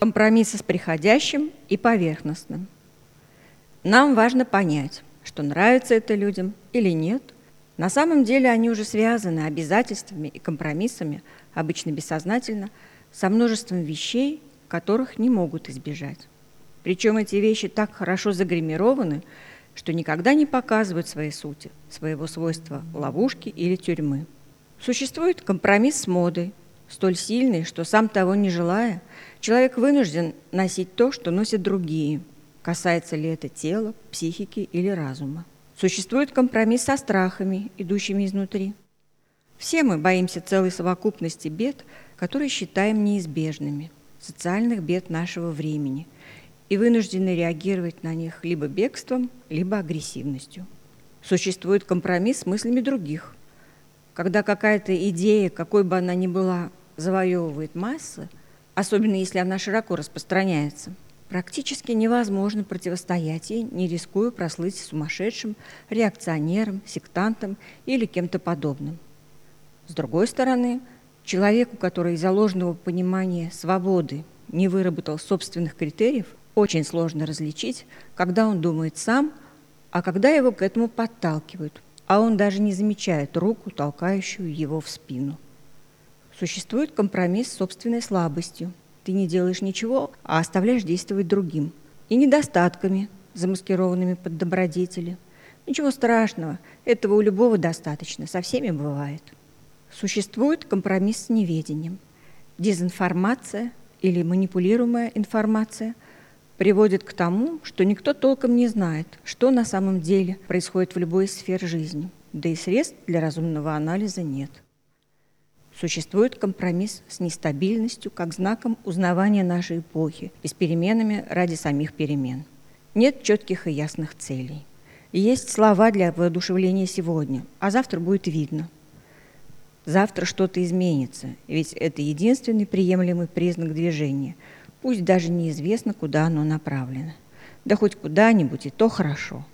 Компромиссы с приходящим и поверхностным. Нам важно понять, что нравится это людям или нет. На самом деле они уже связаны обязательствами и компромиссами, обычно бессознательно, со множеством вещей, которых не могут избежать. Причем эти вещи так хорошо загримированы, что никогда не показывают своей сути, своего свойства ловушки или тюрьмы. Существует компромисс с модой, столь сильный, что сам того не желая, человек вынужден носить то, что носят другие, касается ли это тела, психики или разума. Существует компромисс со страхами, идущими изнутри. Все мы боимся целой совокупности бед, которые считаем неизбежными, социальных бед нашего времени, и вынуждены реагировать на них либо бегством, либо агрессивностью. Существует компромисс с мыслями других – когда какая-то идея, какой бы она ни была, завоевывает массы, особенно если она широко распространяется, практически невозможно противостоять ей, не рискуя прослыть сумасшедшим, реакционером, сектантом или кем-то подобным. С другой стороны, человеку, который из-за ложного понимания свободы не выработал собственных критериев, очень сложно различить, когда он думает сам, а когда его к этому подталкивают – а он даже не замечает руку, толкающую его в спину. Существует компромисс с собственной слабостью. Ты не делаешь ничего, а оставляешь действовать другим. И недостатками, замаскированными под добродетели. Ничего страшного, этого у любого достаточно, со всеми бывает. Существует компромисс с неведением. Дезинформация или манипулируемая информация – приводит к тому, что никто толком не знает, что на самом деле происходит в любой сфере жизни, да и средств для разумного анализа нет. Существует компромисс с нестабильностью как знаком узнавания нашей эпохи и с переменами ради самих перемен. Нет четких и ясных целей. есть слова для воодушевления сегодня, а завтра будет видно. Завтра что-то изменится, ведь это единственный приемлемый признак движения – Пусть даже неизвестно, куда оно направлено. Да хоть куда-нибудь, и то хорошо.